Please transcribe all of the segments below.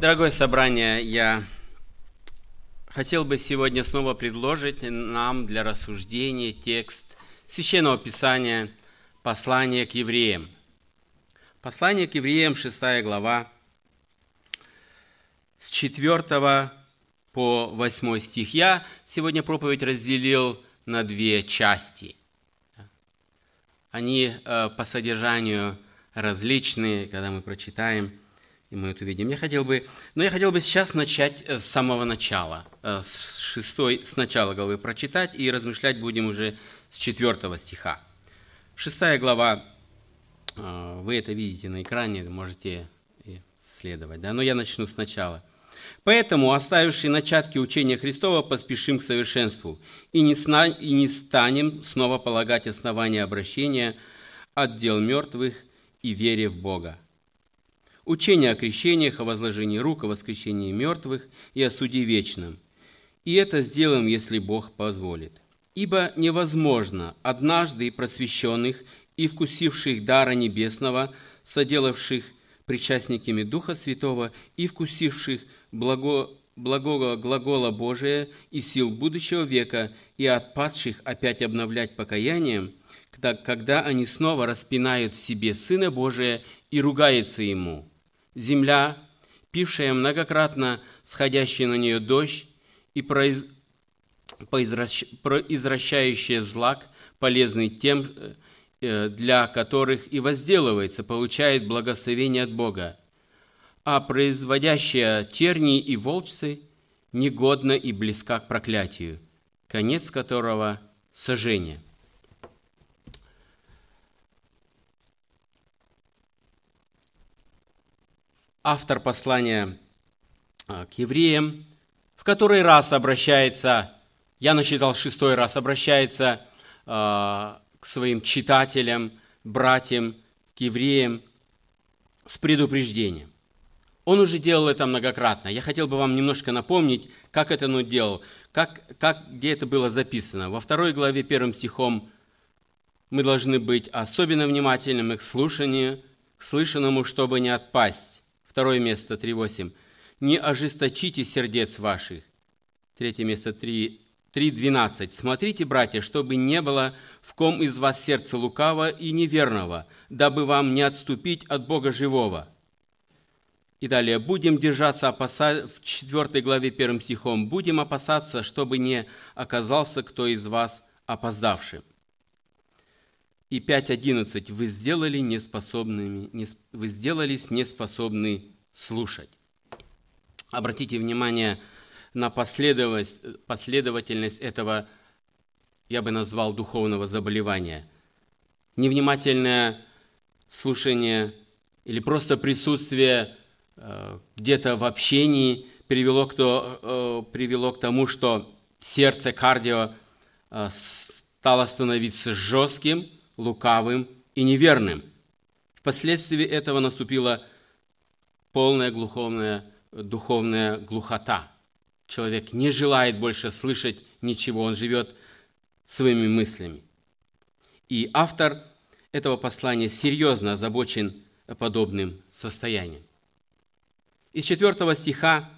Дорогое собрание, я хотел бы сегодня снова предложить нам для рассуждения текст Священного Писания «Послание к евреям». Послание к евреям, 6 глава, с 4 по 8 стих. Я сегодня проповедь разделил на две части. Они э, по содержанию различные, когда мы прочитаем – и мы это увидим. Я хотел бы, но я хотел бы сейчас начать э, с самого начала, э, с шестой, с начала главы прочитать и размышлять будем уже с четвертого стиха. Шестая глава, э, вы это видите на экране, можете следовать, да? но я начну сначала. Поэтому, оставившие начатки учения Христова, поспешим к совершенству и не, сна, и не станем снова полагать основания обращения от дел мертвых и вере в Бога учение о крещениях, о возложении рук, о воскресении мертвых и о суде вечном. И это сделаем, если Бог позволит. Ибо невозможно однажды просвещенных и вкусивших дара небесного, соделавших причастниками Духа Святого и вкусивших благо, благого глагола Божия и сил будущего века и отпадших опять обновлять покаянием, когда они снова распинают в себе Сына Божия и ругаются Ему – земля, пившая многократно сходящий на нее дождь и произ... произвращающая злак, полезный тем, э, для которых и возделывается, получает благословение от Бога, а производящая тернии и волчцы негодна и близка к проклятию, конец которого – сожжение – автор послания а, к евреям, в который раз обращается, я насчитал шестой раз, обращается а, к своим читателям, братьям, к евреям с предупреждением. Он уже делал это многократно. Я хотел бы вам немножко напомнить, как это он делал, как, как, где это было записано. Во второй главе первым стихом мы должны быть особенно внимательными к слушанию, к слышанному, чтобы не отпасть Второе место 3.8. «Не ожесточите сердец ваших». Третье место 3.12. «Смотрите, братья, чтобы не было в ком из вас сердца лукавого и неверного, дабы вам не отступить от Бога живого». И далее, будем держаться опаса... в 4 главе 1 стихом, будем опасаться, чтобы не оказался кто из вас опоздавшим. И 5.11. Вы сделали неспособными, не, вы сделались неспособны слушать. Обратите внимание на последовательность, последовательность этого, я бы назвал, духовного заболевания. Невнимательное слушание или просто присутствие э, где-то в общении привело к, то, э, привело к тому, что сердце кардио э, стало становиться жестким, лукавым и неверным. Впоследствии этого наступила полная глуховная, духовная глухота. Человек не желает больше слышать ничего, он живет своими мыслями. И автор этого послания серьезно озабочен подобным состоянием. Из четвертого стиха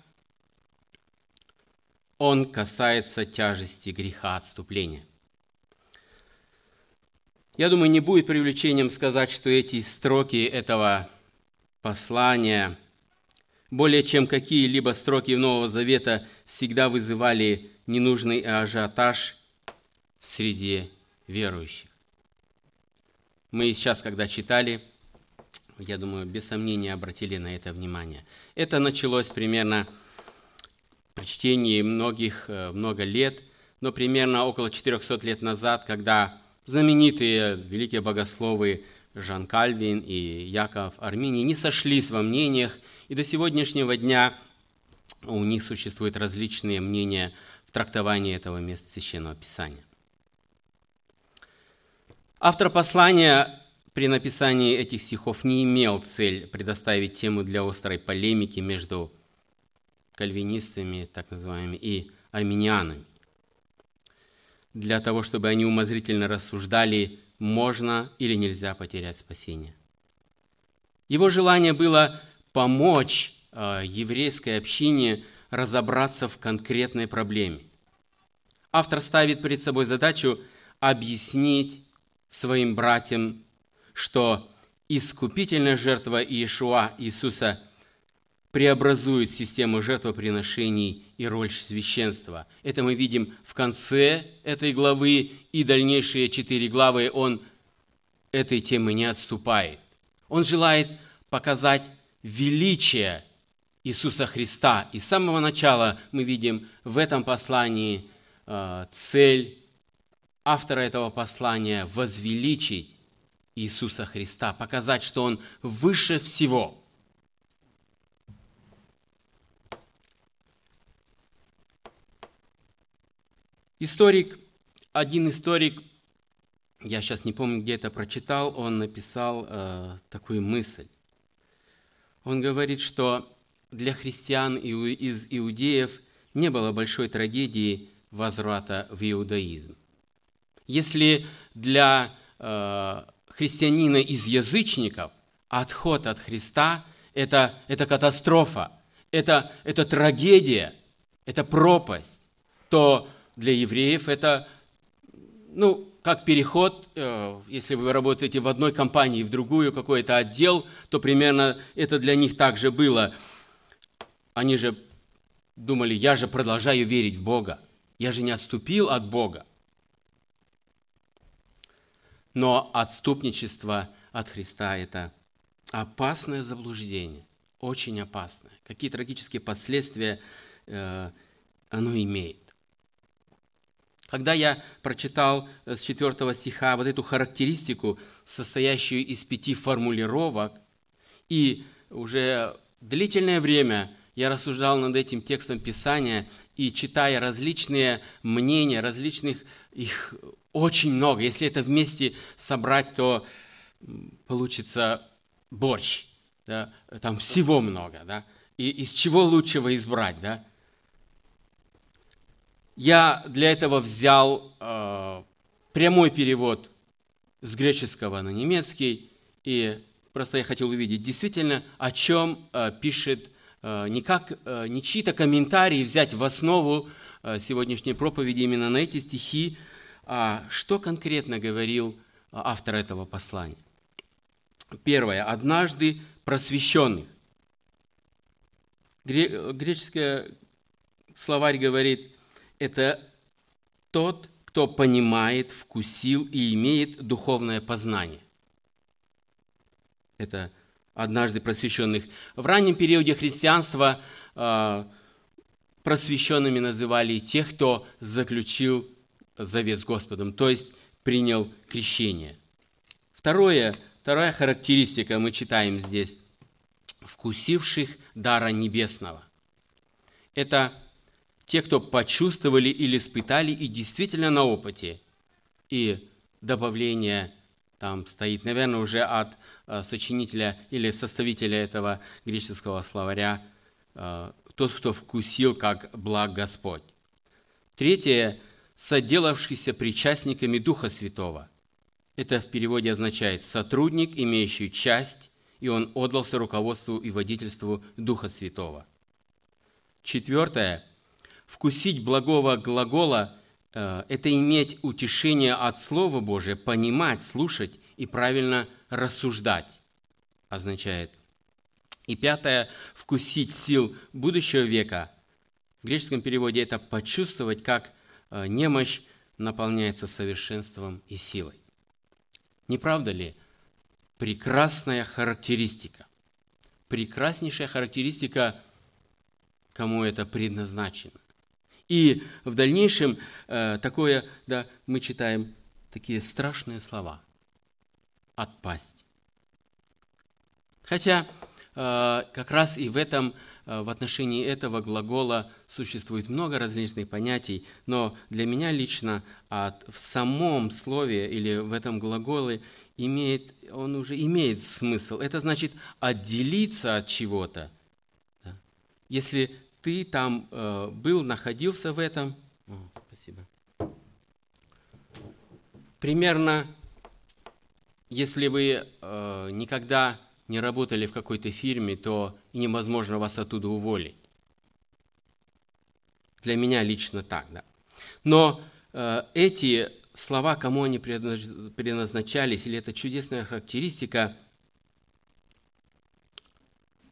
он касается тяжести греха отступления. Я думаю, не будет привлечением сказать, что эти строки этого послания, более чем какие-либо строки Нового Завета, всегда вызывали ненужный ажиотаж в среде верующих. Мы сейчас, когда читали, я думаю, без сомнения обратили на это внимание. Это началось примерно при чтении многих, э, много лет, но примерно около 400 лет назад, когда знаменитые великие богословы Жан Кальвин и Яков Арминий не сошлись во мнениях, и до сегодняшнего дня у них существуют различные мнения в трактовании этого места Священного Писания. Автор послания при написании этих стихов не имел цель предоставить тему для острой полемики между кальвинистами, так называемыми, и армянианами для того, чтобы они умозрительно рассуждали, можно или нельзя потерять спасение. Его желание было помочь э, еврейской общине разобраться в конкретной проблеме. Автор ставит перед собой задачу объяснить своим братьям, что искупительная жертва Иешуа Иисуса преобразует систему жертвоприношений и роль священства. Это мы видим в конце этой главы, и дальнейшие четыре главы он этой темы не отступает. Он желает показать величие Иисуса Христа. И с самого начала мы видим в этом послании э, цель автора этого послания – возвеличить Иисуса Христа, показать, что Он выше всего. Историк, один историк я сейчас не помню, где это прочитал, он написал э, такую мысль. Он говорит, что для христиан из иудеев не было большой трагедии возврата в иудаизм. Если для э, христианина из язычников отход от Христа это, – это катастрофа, это, это трагедия, это пропасть, то для евреев это ну, как переход, э, если вы работаете в одной компании, в другую, какой-то отдел, то примерно это для них также было. Они же думали, я же продолжаю верить в Бога, я же не отступил от Бога. Но отступничество от Христа – это опасное заблуждение, очень опасное. Какие трагические последствия э, оно имеет. Когда я прочитал э, с 4 стиха вот эту характеристику, состоящую из пяти формулировок, и уже длительное время я рассуждал над этим текстом Писания и читая различные мнения, различных их очень много. Если это вместе собрать, то получится борщ. Да? Там всего много. Да? И из чего лучшего избрать? Да? Я для этого взял э, прямой перевод с греческого на немецкий, и просто я хотел увидеть действительно, о чем э, пишет э, не как э, не чьи-то комментарии взять в основу э, сегодняшней проповеди именно на эти стихи, а что конкретно говорил автор этого послания. Первое. Однажды просвещенных. Греческий словарь говорит это тот, кто понимает, вкусил и имеет духовное познание. Это однажды просвещенных. В раннем периоде христианства э, просвещенными называли тех, кто заключил завет с Господом, то есть принял крещение. Второе, вторая характеристика мы читаем здесь. Вкусивших дара небесного. Это те, кто почувствовали или испытали и действительно на опыте. И добавление там стоит, наверное, уже от э, сочинителя или составителя этого греческого словаря, э, тот, кто вкусил, как благ Господь. Третье, соделавшийся причастниками Духа Святого. Это в переводе означает сотрудник, имеющий часть, и он отдался руководству и водительству Духа Святого. Четвертое, вкусить благого глагола э, – это иметь утешение от Слова Божия, понимать, слушать и правильно рассуждать, означает. И пятое – вкусить сил будущего века. В греческом переводе это почувствовать, как э, немощь наполняется совершенством и силой. Не правда ли? Прекрасная характеристика. Прекраснейшая характеристика, кому это предназначено. И в дальнейшем э, такое, да, мы читаем такие страшные слова. Отпасть. Хотя э, как раз и в этом, э, в отношении этого глагола существует много различных понятий, но для меня лично от, в самом слове или в этом глаголе имеет, он уже имеет смысл. Это значит отделиться от чего-то. Если ты там э, был, находился в этом. О, спасибо. Примерно, если вы э, никогда не работали в какой-то фирме, то невозможно вас оттуда уволить. Для меня лично так, да. Но э, эти слова, кому они предназначались, или эта чудесная характеристика,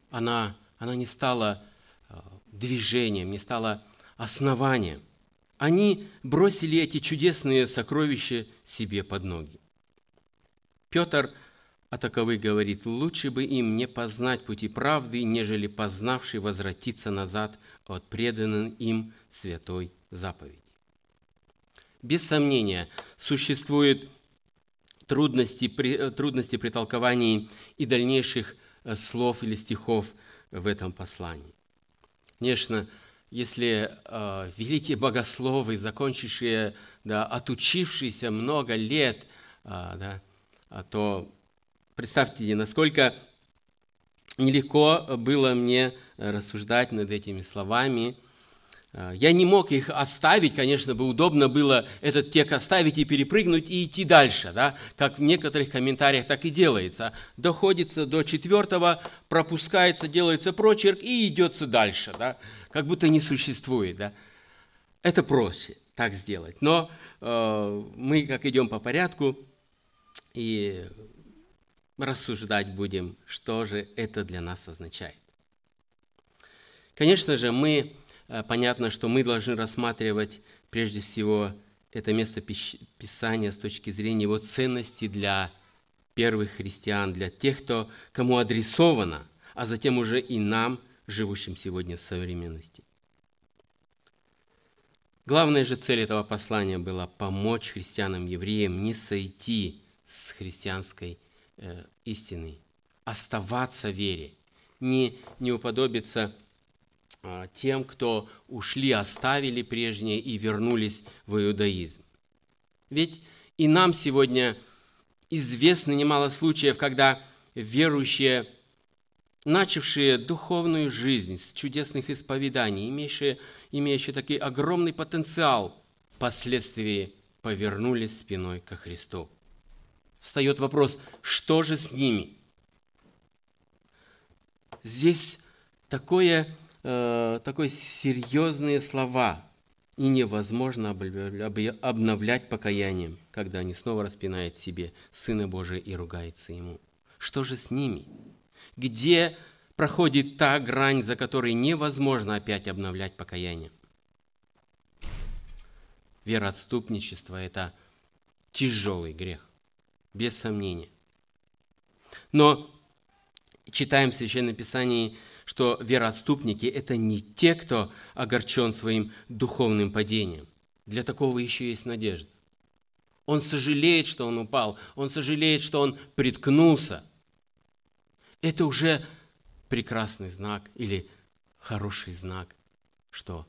она, она не стала движением, не стала основанием. Они бросили эти чудесные сокровища себе под ноги. Петр о таковых говорит, лучше бы им не познать пути правды, нежели познавший возвратиться назад от преданной им святой заповеди. Без сомнения, существуют трудности при, трудности при толковании и дальнейших э, слов или стихов в этом послании. Конечно, если э, великие богословы, закончившие, да, отучившиеся много лет, э, да, а то представьте, насколько нелегко было мне рассуждать над этими словами. Э, я не мог их оставить, конечно, бы удобно было этот текст оставить и перепрыгнуть и идти дальше, да? как в некоторых комментариях так и делается. Доходится до четвертого, пропускается, делается прочерк и идется дальше. Да? как будто не существует. Да? Это проще так сделать. Но э, мы как идем по порядку и рассуждать будем, что же это для нас означает. Конечно же, мы, понятно, что мы должны рассматривать прежде всего это место Писания с точки зрения его ценности для первых христиан, для тех, кто, кому адресовано, а затем уже и нам – живущим сегодня в современности. Главная же цель этого послания была помочь христианам-евреям не сойти с христианской э, истины, оставаться в вере, не, не уподобиться э, тем, кто ушли, оставили прежнее и вернулись в иудаизм. Ведь и нам сегодня известно немало случаев, когда верующие – начавшие духовную жизнь с чудесных исповеданий, имеющие, имеющие такой огромный потенциал, впоследствии повернулись спиной ко Христу. Встает вопрос, что же с ними? Здесь такое, э, такое серьезные слова, и невозможно обновлять покаянием, когда они снова распинают себе Сына Божия и ругаются Ему. Что же с ними? где проходит та грань, за которой невозможно опять обновлять покаяние. Вероотступничество – это тяжелый грех, без сомнения. Но читаем в Священном Писании, что вероотступники – это не те, кто огорчен своим духовным падением. Для такого еще есть надежда. Он сожалеет, что он упал, он сожалеет, что он приткнулся – это уже прекрасный знак или хороший знак, что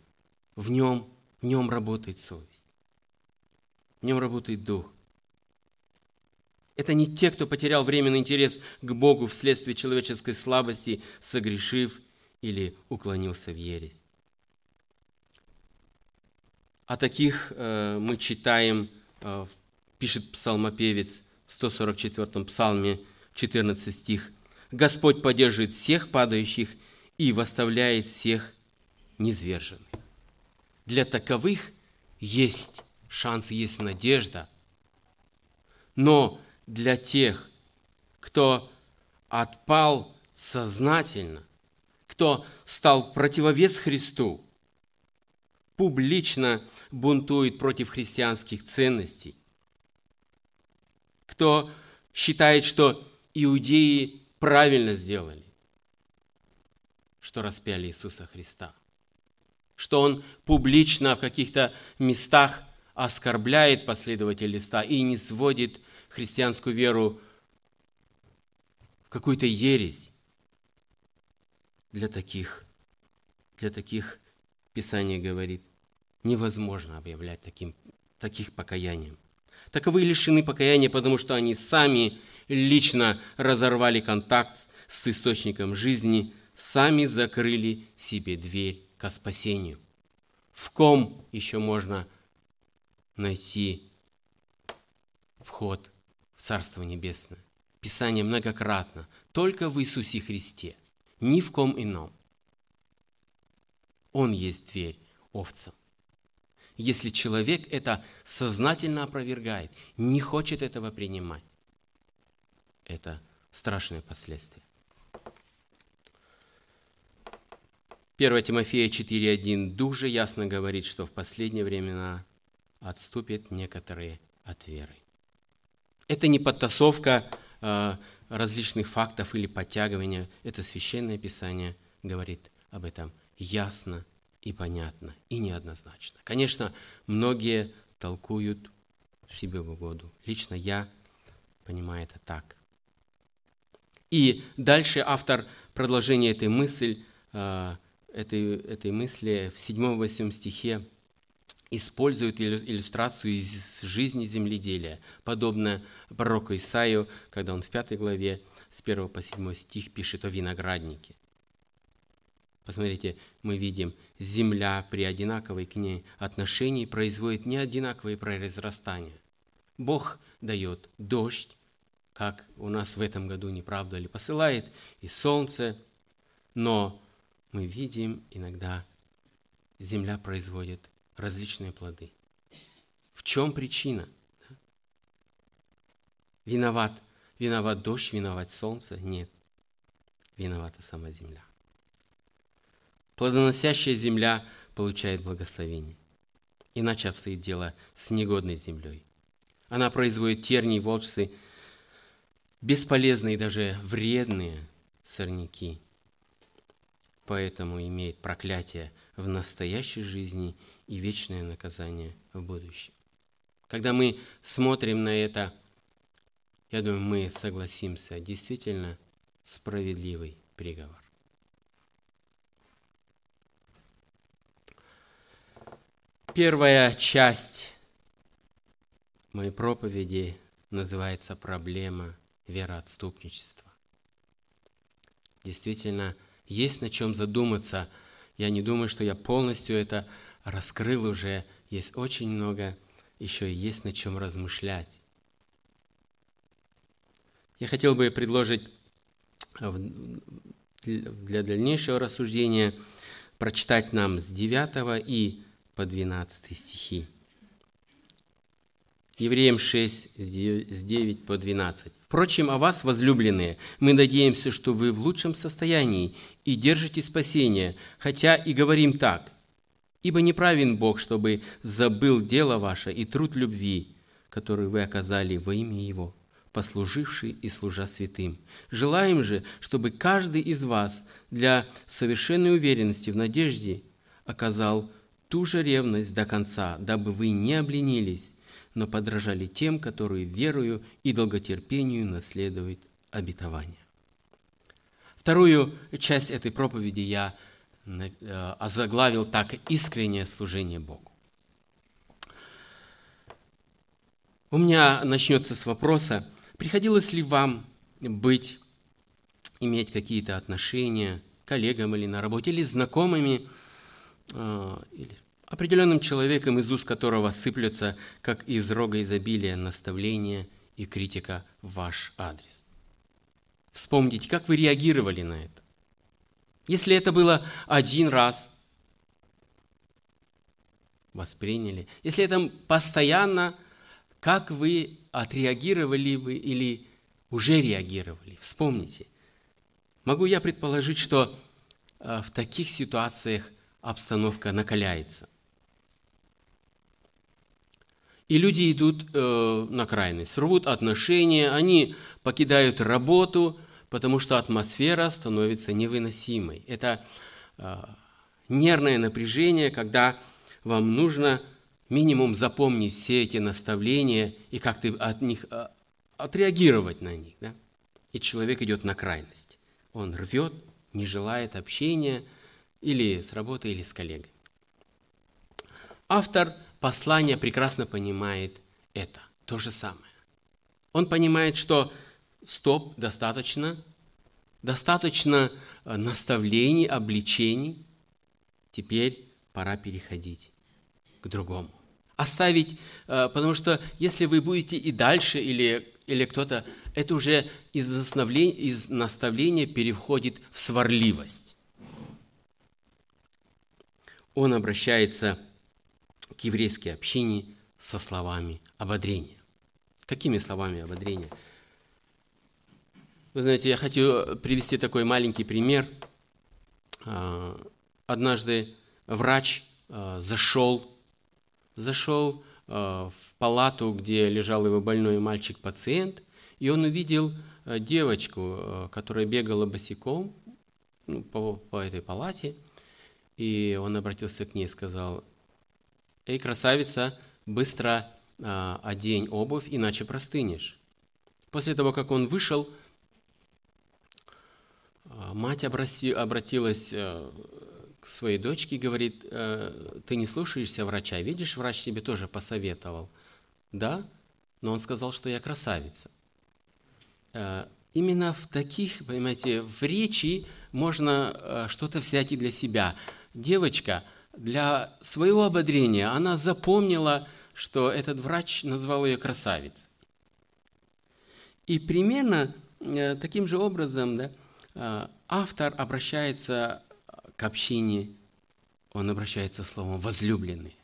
в нем, в нем работает совесть, в нем работает дух. Это не те, кто потерял временный интерес к Богу вследствие человеческой слабости, согрешив или уклонился в ересь. О таких э, мы читаем, э, пишет псалмопевец в 144-м псалме, 14 стих – Господь поддерживает всех падающих и восставляет всех низверженных. Для таковых есть шанс, есть надежда. Но для тех, кто отпал сознательно, кто стал противовес Христу, публично бунтует против христианских ценностей, кто считает, что иудеи правильно сделали, что распяли Иисуса Христа. Что Он публично в каких-то местах оскорбляет последователей листа и не сводит христианскую веру в какую-то ересь. Для таких, для таких Писание говорит, невозможно объявлять таким, таких покаянием. Таковы лишены покаяния, потому что они сами лично разорвали контакт с источником жизни, сами закрыли себе дверь к спасению. В ком еще можно найти вход Царство Небесное? Писание многократно, только в Иисусе Христе, ни в ком ином. Он есть дверь овцам. Если человек это сознательно опровергает, не хочет этого принимать, это страшные последствия. 1 Тимофея 4.1 дуже ясно говорит, что в последние времена отступят некоторые от веры. Это не подтасовка э, различных фактов или подтягивания. Это священное писание говорит об этом ясно и понятно, и неоднозначно. Конечно, многие толкуют себе в угоду. Лично я понимаю это так. И дальше автор продолжения этой мысли, э, этой, этой мысли в 7-8 стихе использует иллюстрацию из жизни земледелия, подобно пророку Исаию, когда он в пятой главе с 1 по 7 стих пишет о винограднике. Посмотрите, мы видим, земля при одинаковой к ней отношении производит не одинаковые произрастания. Бог дает дождь, как у нас в этом году, не правда ли, посылает и солнце, но мы видим иногда земля производит различные плоды. В чем причина? Виноват, виноват дождь, виноват солнце? Нет. Виновата сама земля. Плодоносящая земля получает благословение. Иначе обстоит дело с негодной землей. Она производит тернии, волчцы, бесполезные даже вредные сорняки. Поэтому имеет проклятие в настоящей жизни и вечное наказание в будущем. Когда мы смотрим на это, я думаю, мы согласимся, действительно справедливый приговор. Первая часть моей проповеди называется «Проблема вероотступничества». Действительно, есть на чем задуматься. Я не думаю, что я полностью это раскрыл уже, есть очень много, еще есть над чем размышлять. Я хотел бы предложить для дальнейшего рассуждения прочитать нам с 9 и по 12 стихи. Евреям 6, с 9 по 12. Впрочем, о вас, возлюбленные, мы надеемся, что вы в лучшем состоянии и держите спасение, хотя и говорим так – Ибо неправен Бог, чтобы забыл дело ваше и труд любви, который вы оказали во имя Его, послуживший и служа святым. Желаем же, чтобы каждый из вас для совершенной уверенности в надежде оказал ту же ревность до конца, дабы вы не обленились, но подражали тем, которые верою и долготерпению наследуют обетование. Вторую часть этой проповеди я озаглавил так искреннее служение Богу. У меня начнется с вопроса, приходилось ли вам быть, иметь какие-то отношения коллегам или на работе, или знакомыми, э, или определенным человеком, из уст которого сыплются, как из рога изобилия, наставления и критика в ваш адрес. Вспомните, как вы реагировали на это. Если это было один раз, восприняли. Если это постоянно, как вы отреагировали бы или уже реагировали? Вспомните. Могу я предположить, что э, в таких ситуациях обстановка накаляется. И люди идут э, на крайность, рвут отношения, они покидают работу – потому что атмосфера становится невыносимой. Это э, нервное напряжение, когда вам нужно минимум запомнить все эти наставления и как-то от них э, отреагировать на них. Да? И человек идет на крайность. Он рвет, не желает общения или с работой, или с коллегой. Автор послания прекрасно понимает это, то же самое. Он понимает, что стоп, достаточно, достаточно э, наставлений, обличений, теперь пора переходить к другому. оставить, э, потому что если вы будете и дальше, или, или кто-то, это уже из, из наставления переходит в сварливость. Он обращается к еврейской общине со словами ободрения. Какими словами ободрения? Вы знаете, я хочу привести такой маленький пример. А, однажды врач а, зашел, зашел а, в палату, где лежал его больной мальчик-пациент, и он увидел девочку, которая бегала босиком ну, по, по этой палате, и он обратился к ней и сказал, «Эй, красавица, быстро одень обувь, иначе простынешь». После того, как он вышел, мать обратилась э, к своей дочке и говорит, «Э, ты не слушаешься врача, видишь, врач тебе тоже посоветовал. Да, но он сказал, что я красавица. Э, именно в таких, понимаете, в речи можно что-то взять и для себя. Девочка для своего ободрения, она запомнила, что этот врач назвал ее красавицей. И примерно таким же образом, да, автор обращается к общине, он обращается словом «возлюбленный».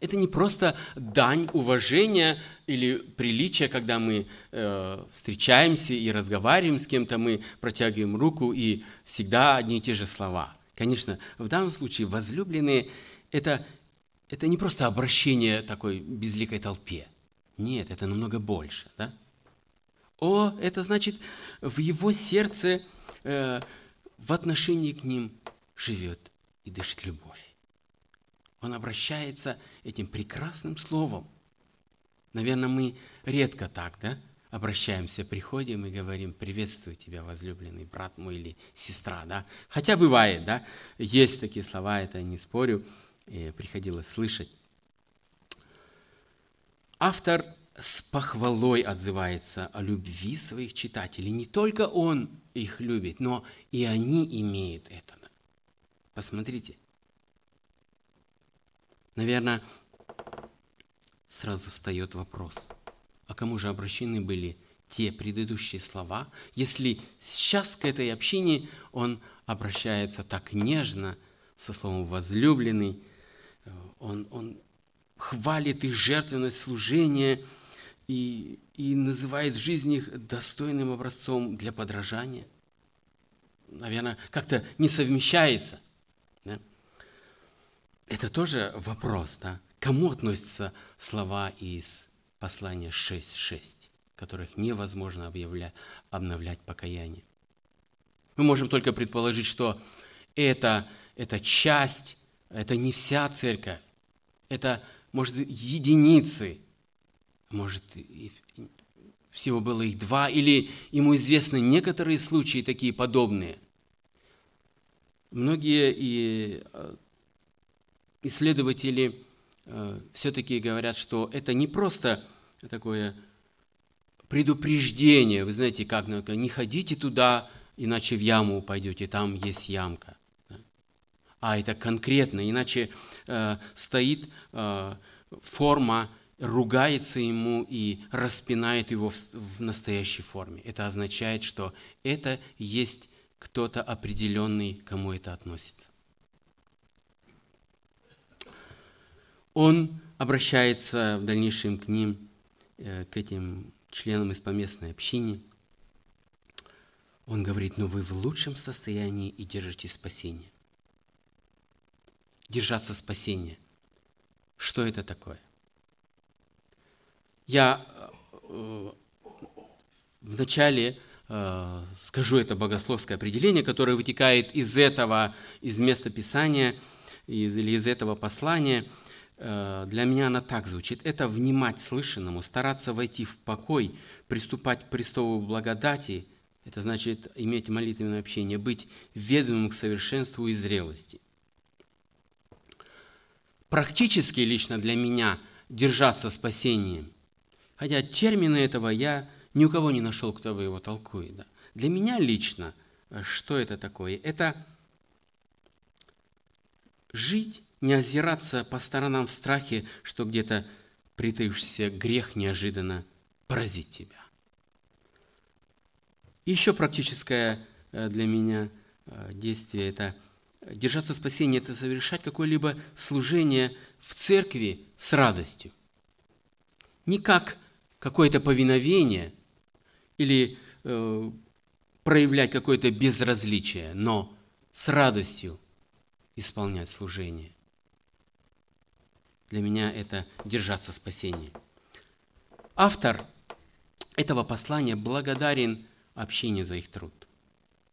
Это не просто дань уважения или приличия, когда мы э, встречаемся и разговариваем с кем-то, мы протягиваем руку и всегда одни и те же слова. Конечно, в данном случае возлюбленные это, это не просто обращение такой безликой толпе. Нет, это намного больше. Да? О, это значит, в его сердце, э, в отношении к ним живет и дышит любовь. Он обращается этим прекрасным словом. Наверное, мы редко так, да, обращаемся, приходим и говорим, приветствую тебя, возлюбленный брат мой или сестра, да. Хотя бывает, да, есть такие слова, это не спорю, приходилось слышать. Автор с похвалой отзывается о любви своих читателей. Не только он их любит, но и они имеют это. Посмотрите. Наверное, сразу встает вопрос, а кому же обращены были те предыдущие слова, если сейчас к этой общине он обращается так нежно, со словом «возлюбленный», он, он хвалит их жертвенность служения – и, и называет жизнь их достойным образцом для подражания. Наверное, как-то не совмещается. Да? Это тоже вопрос, да? Кому относятся слова из послания 6.6, которых невозможно объявлять, обновлять покаяние? Мы можем только предположить, что это, это часть, это не вся церковь, это, может, единицы – может, всего было их два, или ему известны некоторые случаи такие подобные. Многие и э, исследователи э, все-таки говорят, что это не просто такое предупреждение, вы знаете, как не ходите туда, иначе в яму упадете, там есть ямка. А это конкретно, иначе э, стоит форма ругается ему и распинает его в, в настоящей форме. Это означает, что это есть кто-то определенный, кому это относится. Он обращается в дальнейшем к ним, э, к этим членам из поместной общины. Он говорит, но вы в лучшем состоянии и держите спасение. Держаться спасения. Что это такое? Я э, вначале э, скажу это богословское определение, которое вытекает из этого, из места Писания из, или из этого послания. Э, для меня она так звучит. Это внимать слышанному, стараться войти в покой, приступать к престолу благодати. Это значит иметь молитвенное общение, быть ведомым к совершенству и зрелости. Практически лично для меня держаться спасением – Хотя термины этого я ни у кого не нашел, кто бы его толкует. Да. Для меня лично, э, что это такое? Это жить не озираться по сторонам в страхе, что где-то притаившийся грех неожиданно поразит тебя. еще практическое э, для меня э, действие – это держаться спасения, это совершать какое-либо служение в церкви с радостью. Не как какое-то повиновение или э, проявлять какое-то безразличие, но с радостью исполнять служение. Для меня это держаться спасения. Автор этого послания благодарен общине за их труд.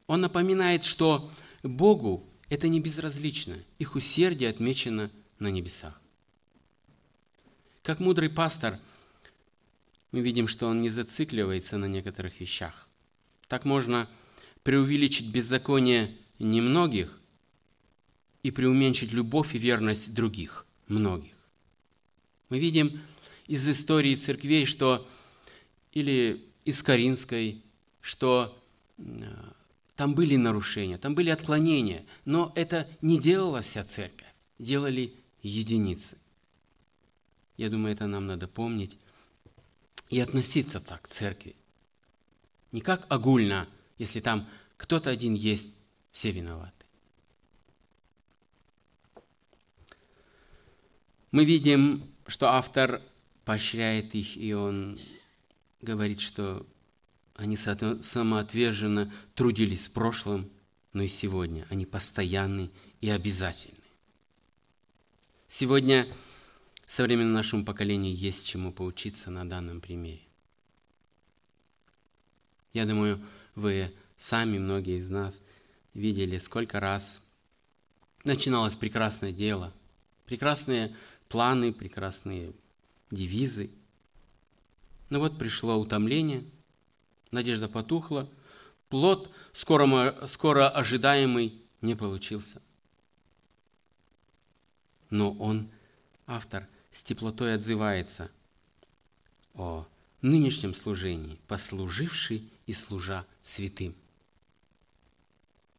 Он напоминает, что Богу это не безразлично, их усердие отмечено на небесах. Как мудрый пастор, мы видим, что он не зацикливается на некоторых вещах. Так можно преувеличить беззаконие немногих и преуменьшить любовь и верность других, многих. Мы видим из истории церквей, что или из Каринской, что э, там были нарушения, там были отклонения, но это не делала вся церковь, делали единицы. Я думаю, это нам надо помнить и относиться так к церкви. Не как огульно, если там кто-то один есть, все виноваты. Мы видим, что автор поощряет их, и он говорит, что они самоотверженно трудились в прошлом, но и сегодня. Они постоянны и обязательны. Сегодня современному нашему поколению есть чему поучиться на данном примере. Я думаю, вы сами, многие из нас, видели, сколько раз начиналось прекрасное дело, прекрасные планы, прекрасные девизы. Но вот пришло утомление, надежда потухла, плод скоро, скоро ожидаемый не получился. Но он, автор, с теплотой отзывается о нынешнем служении, послуживший и служа святым.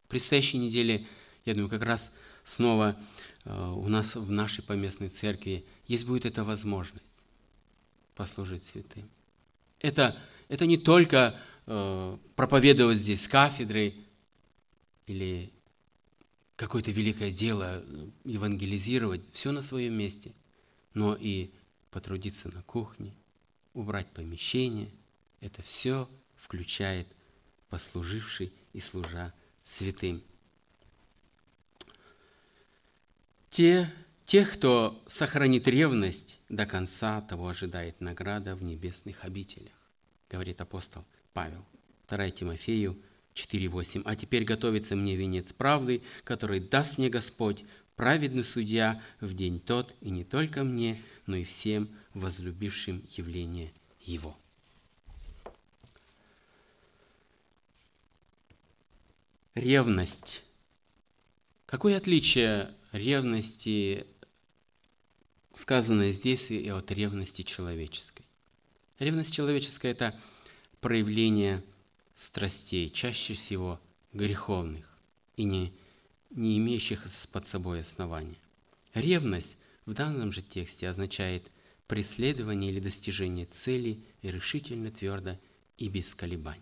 В предстоящей неделе, я думаю, как раз снова э, у нас в нашей поместной церкви есть будет эта возможность послужить святым. Это, это не только э, проповедовать здесь с кафедры или какое-то великое дело, э, евангелизировать, все на своем месте – но и потрудиться на кухне, убрать помещение. Это все включает послуживший и служа святым. Те, тех, кто сохранит ревность до конца, того ожидает награда в небесных обителях, говорит апостол Павел. 2 Тимофею 4.8. «А теперь готовится мне венец правды, который даст мне Господь, праведный судья в день тот, и не только мне, но и всем возлюбившим явление Его. Ревность. Какое отличие ревности, сказанной здесь, и от ревности человеческой? Ревность человеческая – это проявление страстей, чаще всего греховных, и не не имеющих под собой основания. Ревность в данном же тексте означает преследование или достижение цели решительно, твердо и без колебаний.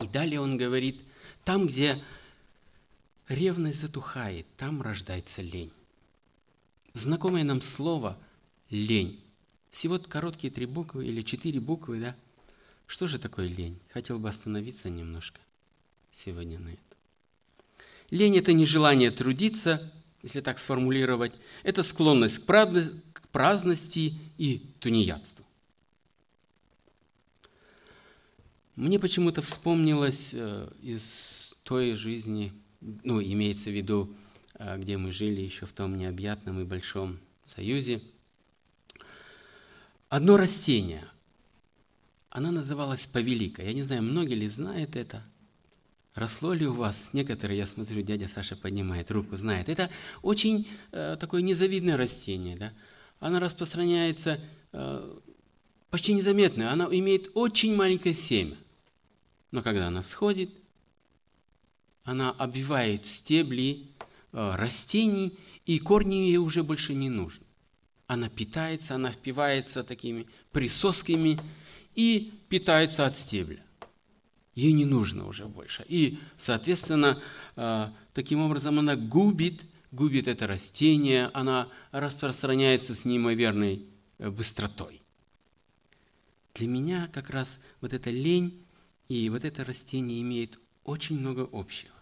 И далее он говорит, там, где ревность затухает, там рождается лень. Знакомое нам слово «лень». Всего короткие три буквы или четыре буквы, да? Что же такое лень? Хотел бы остановиться немножко сегодня на этом. Лень – это нежелание трудиться, если так сформулировать. Это склонность к праздности и тунеядству. Мне почему-то вспомнилось э, из той жизни, ну, имеется в виду, э, где мы жили еще в том необъятном и большом союзе, одно растение. Она называлась повелика. Я не знаю, многие ли знают это – Росло ли у вас? Некоторые, я смотрю, дядя Саша поднимает руку, знает. Это очень э, такое незавидное растение. Да? Оно распространяется э, почти незаметно. Оно имеет очень маленькое семя. Но когда она всходит, она обвивает стебли, растений, и корни ей уже больше не нужны. Она питается, она впивается такими присосками и питается от стебля. Ей не нужно уже больше. И, соответственно, таким образом она губит, губит это растение, она распространяется с неимоверной э, быстротой. Для меня как раз вот эта лень и вот это растение имеет очень много общего.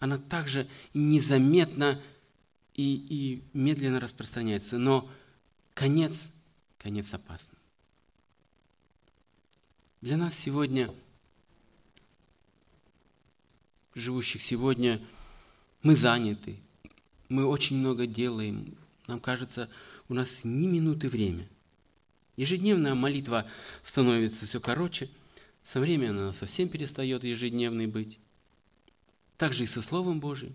Она также незаметно и, и медленно распространяется, но конец, конец опасный. Для нас сегодня, живущих сегодня, мы заняты, мы очень много делаем, нам кажется, у нас ни минуты время. Ежедневная молитва становится все короче, со временем она совсем перестает ежедневной быть. Так же и со Словом Божиим.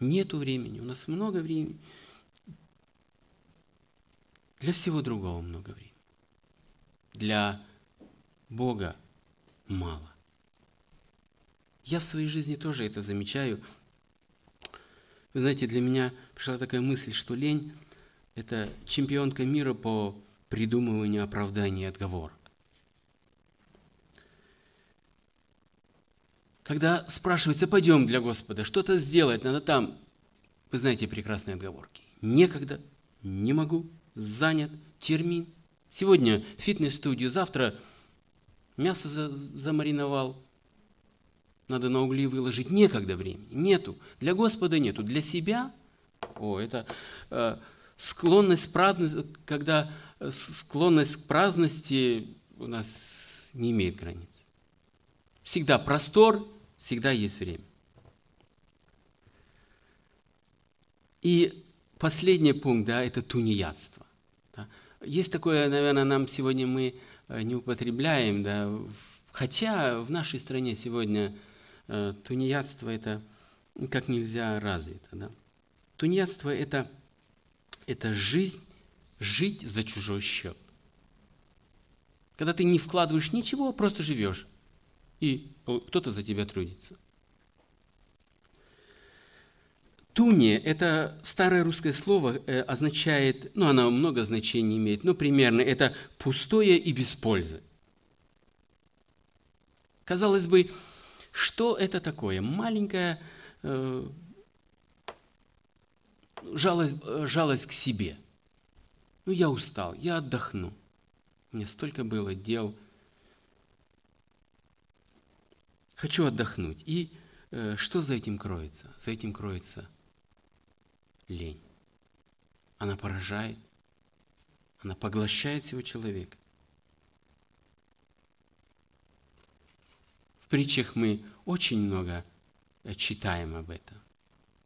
Нету времени, у нас много времени. Для всего другого много времени. Для Бога мало. Я в своей жизни тоже это замечаю. Вы знаете, для меня пришла такая мысль, что лень – это чемпионка мира по придумыванию оправданий и отговорок. Когда спрашивается, пойдем для Господа, что-то сделать, надо там, вы знаете прекрасные отговорки. Некогда, не могу, занят, термин. Сегодня фитнес-студию, завтра мясо замариновал, надо на угли выложить. Некогда времени, нету. Для Господа нету. Для себя, о, это э, склонность праздности, когда э, склонность к праздности у нас не имеет границ. Всегда простор, всегда есть время. И последний пункт, да, это тунеядство. Да. Есть такое, наверное, нам сегодня мы э, не употребляем, да, хотя в нашей стране сегодня тунеядство это как нельзя развито. Да. Тунеядство это, это жизнь, жить за чужой счет. Когда ты не вкладываешь ничего, просто живешь, и кто-то за тебя трудится – Туния – это старое русское слово, э, означает, ну, оно много значений имеет, но примерно это пустое и без пользы. Казалось бы, что это такое? Маленькая э, жалость, жалость к себе. Ну, я устал, я отдохну. У меня столько было дел. Хочу отдохнуть. И э, что за этим кроется? За этим кроется – лень. Она поражает, она поглощает всего человека. Притчах мы очень много читаем об этом.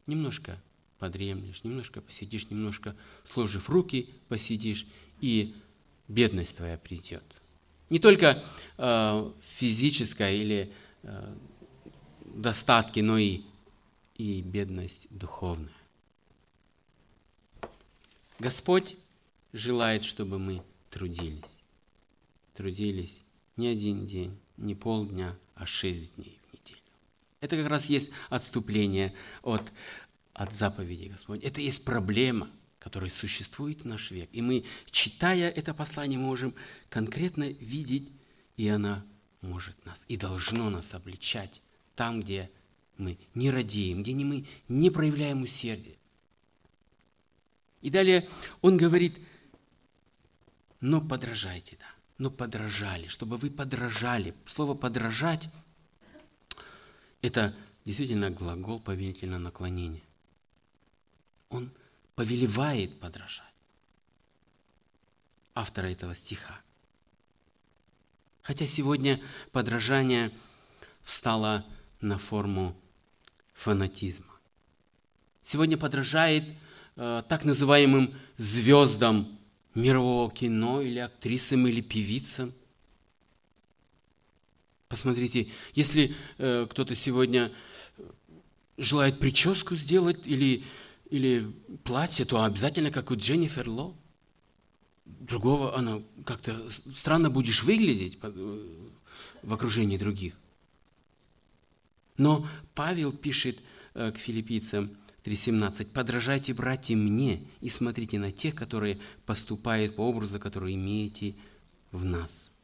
Немножко подремлешь, немножко посидишь, немножко сложив руки посидишь, и бедность твоя придет. Не только э, физическая или э, достатки, но и, и бедность духовная. Господь желает, чтобы мы трудились. Трудились не один день, не полдня, а шесть дней в неделю. Это как раз есть отступление от, от заповеди Господь. Это есть проблема, которая существует в наш век. И мы, читая это послание, можем конкретно видеть, и она может нас, и должно нас обличать там, где мы не радеем, где мы не проявляем усердие. И далее он говорит, но подражайте, да, но подражали, чтобы вы подражали. Слово подражать – это действительно глагол повелительного наклонения. Он повелевает подражать. Автора этого стиха. Хотя сегодня подражание встало на форму фанатизма. Сегодня подражает – Э, так называемым звездам мирового кино или актрисам или певицам. Посмотрите, если э, кто-то сегодня желает прическу сделать или, или платье, то обязательно как у Дженнифер Ло. Другого она как-то странно будешь выглядеть э, в окружении других. Но Павел пишет э, к филиппийцам 3.17. «Подражайте, братья, мне и смотрите на тех, которые поступают по образу, который имеете в нас».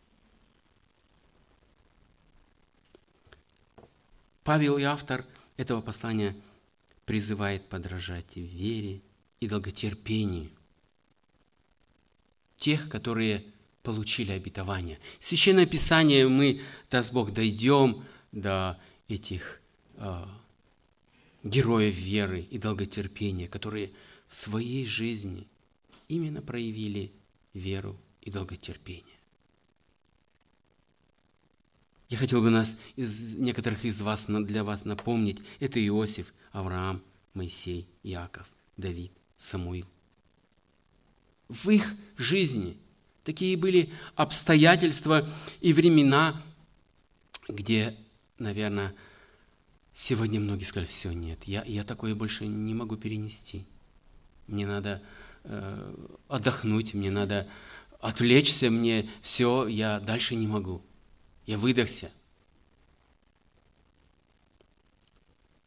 Павел и автор этого послания призывает подражать в вере и долготерпению тех, которые получили обетование. Священное Писание мы, даст Бог, дойдем до этих э, героев веры и долготерпения, которые в своей жизни именно проявили веру и долготерпение. Я хотел бы нас, из, некоторых из вас, для вас напомнить, это Иосиф, Авраам, Моисей, Иаков, Давид, Самуил. В их жизни такие были обстоятельства и времена, где, наверное, сегодня многие сказали, все, нет, я, я такое больше не могу перенести. Мне надо э, отдохнуть, мне надо отвлечься, мне все, я дальше не могу. Я выдохся.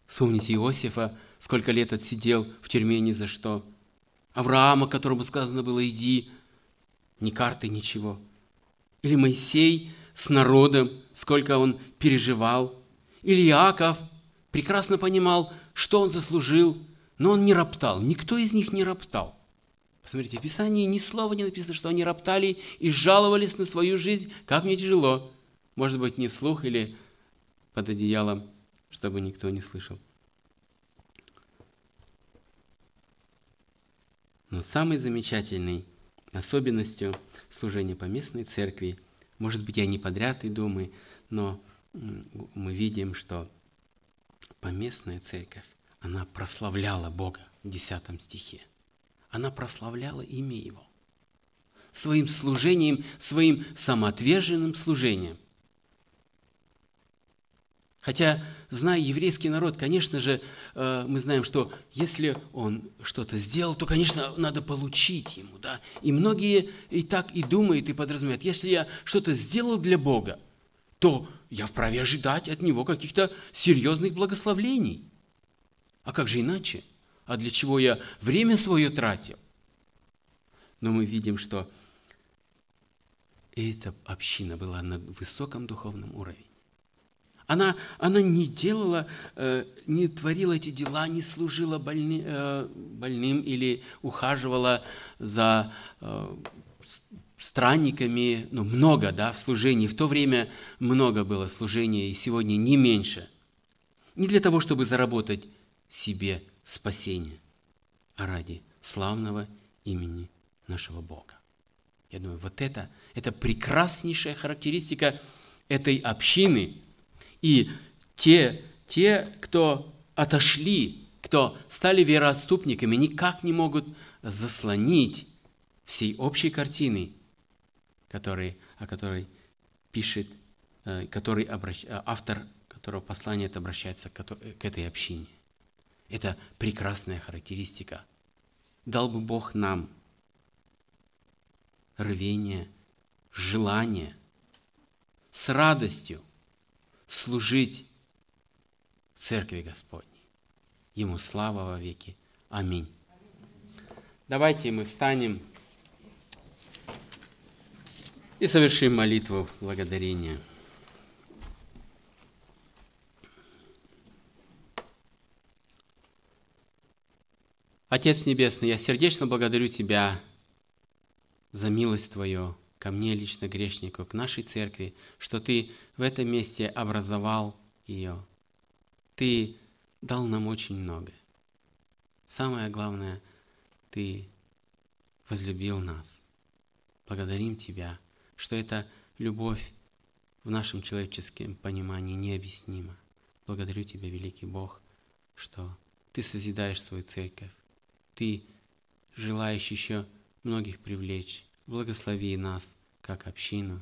Вспомните Иосифа, сколько лет отсидел в тюрьме ни за что. Авраама, которому сказано было, иди, ни карты, ничего. Или Моисей с народом, сколько он переживал. Или Иаков прекрасно понимал, что он заслужил, но он не роптал. Никто из них не роптал. Посмотрите, в Писании ни слова не написано, что они роптали и жаловались на свою жизнь, как мне тяжело. Может быть, не вслух или под одеялом, чтобы никто не слышал. Но самой замечательной особенностью служения поместной церкви, может быть, я не подряд иду, мы, но мы видим, что поместная церковь, она прославляла Бога в 10 стихе. Она прославляла имя Его своим служением, своим самоотверженным служением. Хотя, зная еврейский народ, конечно же, э, мы знаем, что если он что-то сделал, то, конечно, надо получить ему. Да? И многие и так и думают, и подразумевают, если я что-то сделал для Бога, то я вправе ожидать от Него каких-то серьезных благословлений. А как же иначе? А для чего я время свое тратил? Но мы видим, что эта община была на высоком духовном уровне. Она, она не делала, э, не творила эти дела, не служила больни, э, больным или ухаживала за э, странниками. Ну, много, да, в служении. В то время много было служения, и сегодня не меньше. Не для того, чтобы заработать себе спасение, а ради славного имени нашего Бога. Я думаю, вот это, это прекраснейшая характеристика этой общины – и те, те, кто отошли, кто стали вероотступниками, никак не могут заслонить всей общей картины, который, о которой пишет, э, который обращ, э, автор которого послание это обращается к этой общине. Это прекрасная характеристика. Дал бы Бог нам рвение, желание с радостью – служить Церкви Господней. Ему слава во веки. Аминь. Давайте мы встанем и совершим молитву благодарения. Отец Небесный, я сердечно благодарю Тебя за милость Твою, ко мне лично грешнику, к нашей церкви, что Ты в этом месте образовал ее. Ты дал нам очень много. Самое главное, Ты возлюбил нас. Благодарим Тебя, что эта любовь в нашем человеческом понимании необъяснима. Благодарю Тебя, великий Бог, что Ты созидаешь свою церковь. Ты желаешь еще многих привлечь Благослови нас, как общину,